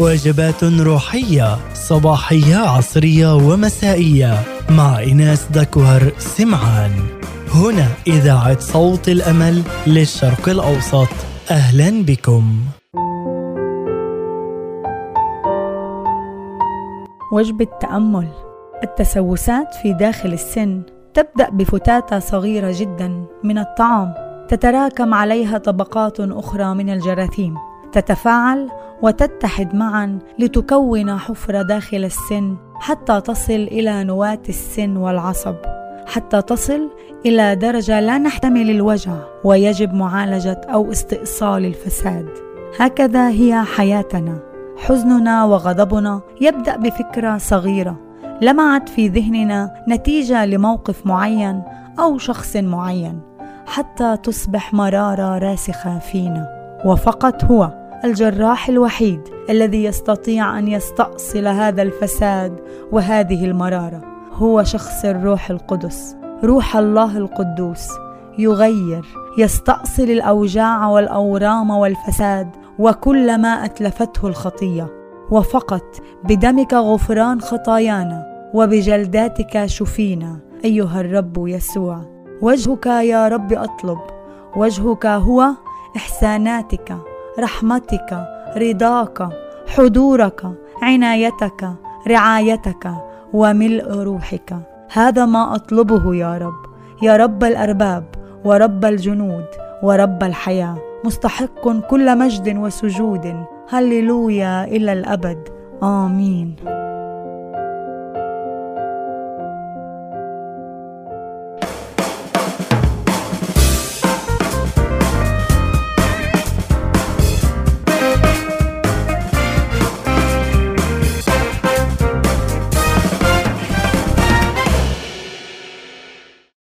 وجبات روحية صباحية عصرية ومسائية. مع إناس دكوهر سمعان. هنا إذاعة صوت الأمل للشرق الأوسط. أهلا بكم. وجبة تأمل التسوسات في داخل السن تبدأ بفتاتة صغيرة جدا من الطعام. تتراكم عليها طبقات أخرى من الجراثيم. تتفاعل وتتحد معا لتكون حفرة داخل السن حتى تصل إلى نواة السن والعصب حتى تصل إلى درجة لا نحتمل الوجع ويجب معالجة أو استئصال الفساد. هكذا هي حياتنا. حزننا وغضبنا يبدأ بفكرة صغيرة لمعت في ذهننا نتيجة لموقف معين أو شخص معين حتى تصبح مرارة راسخة فينا. وفقط هو الجراح الوحيد الذي يستطيع أن يستأصل هذا الفساد وهذه المرارة. هو شخص الروح القدس روح الله القدوس يغير يستأصل الأوجاع والأورام والفساد وكل ما أتلفته الخطية. وفقط بدمك غفران خطايانا وبجلداتك شفينا أيها الرب يسوع. وجهك يا رب أطلب وجهك هو إحساناتك. رحمتك رضاك حضورك عنايتك رعايتك وملء روحك. هذا ما أطلبه يا رب يا رب الأرباب ورب الجنود ورب الحياة. مستحق كل مجد وسجود. هللويا إلى الأبد. آمين.